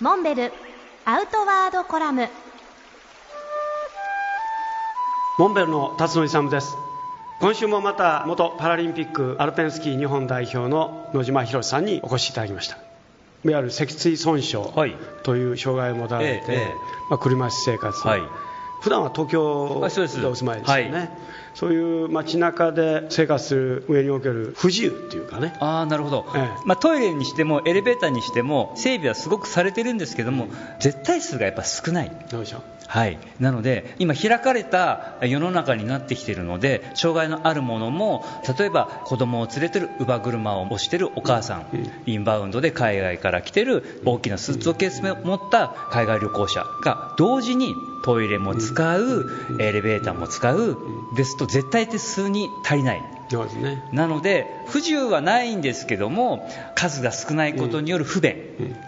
モンベルアウトワードコラム。モンベルの辰野勇です。今週もまた元パラリンピックアルペンスキー日本代表の野島博さんにお越しいただきました。いわゆる脊椎損傷はい。という障害を持たれて、ええええ。まあ、車椅子生活、はい。普段は東京あそうです。でお住まいですよね、はいそういう街中で生活する上における不自由っていうかね。あーなるほど、ええ。まあ、トイレにしてもエレベーターにしても整備はすごくされてるんですけども絶対数がやっぱ少ない。どうでしょ。うはい、なので今、開かれた世の中になってきているので障害のあるものも例えば子供を連れてる乳母車を押してるお母さん、インバウンドで海外から来てる大きなスーツケースを持った海外旅行者が同時にトイレも使う、エレベーターも使うですと絶対手数に足りない。そうですね。なので不自由はないんですけども数が少ないことによる不便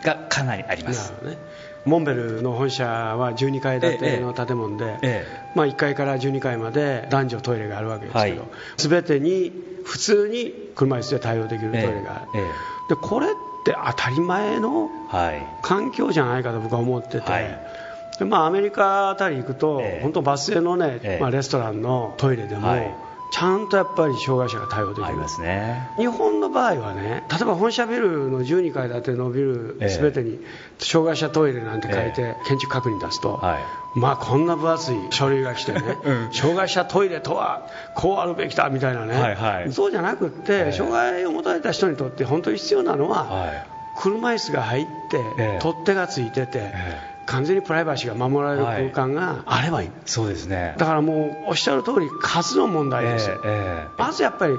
がかなりあります。なる。ほどね。モンベルの本社は12階建ての建物で、えまあ、1階から12階まで男女トイレがあるわけですけど、はい。全てに普通に車椅子で対応できるトイレがある、えええ。でこれって当たり前のはい。環境じゃないかと僕は思ってて、はいでまあ、アメリカあたり行くと、ええ。本当バス停の、ねええ。まあ、レストランのトイレでも、はい。ちゃんとやっぱり障害者が対応できる。ありますね。日本の場合はね例えば本社ビルの12階建てのビルええ。全てに障害者トイレなんて書いて建築確認出すと、はい。まあこんな分厚い書類が来てね、障害者トイレとはこうあるべきだみたいなね、はいはい。そうじゃなくって、ええ。障害を持たれた人にとって本当に必要なのは、はい。車椅子が入って、ええ。取っ手がついてて、え完全にプライバシーが守られる空間があればいい、そうですね。だからもうおっしゃる通り数の問題です。よ、ええまずやっぱり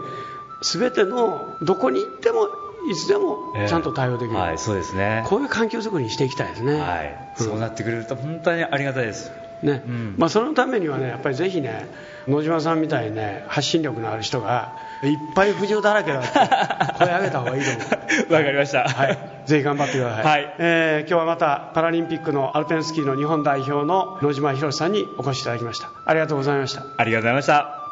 全てのどこに行ってもいつでもええ。ちゃんと対応できる、はい、そうですね。こういう環境づくりにしていきたいですね、はい、うん。そうなってくれると本当にありがたいです。ね。うん。まあ、そのためにはねやっぱりぜひね野島さんみたいにね発信力のある人がいっぱい不自由だらけだって声上げた方がいいと思う。わかりました。はい、ぜひ頑張ってください、はい。えー今日はまたパラリンピックのアルペンスキーの日本代表の野島博さんにお越しいただきました。ありがとうございました。ありがとうございました。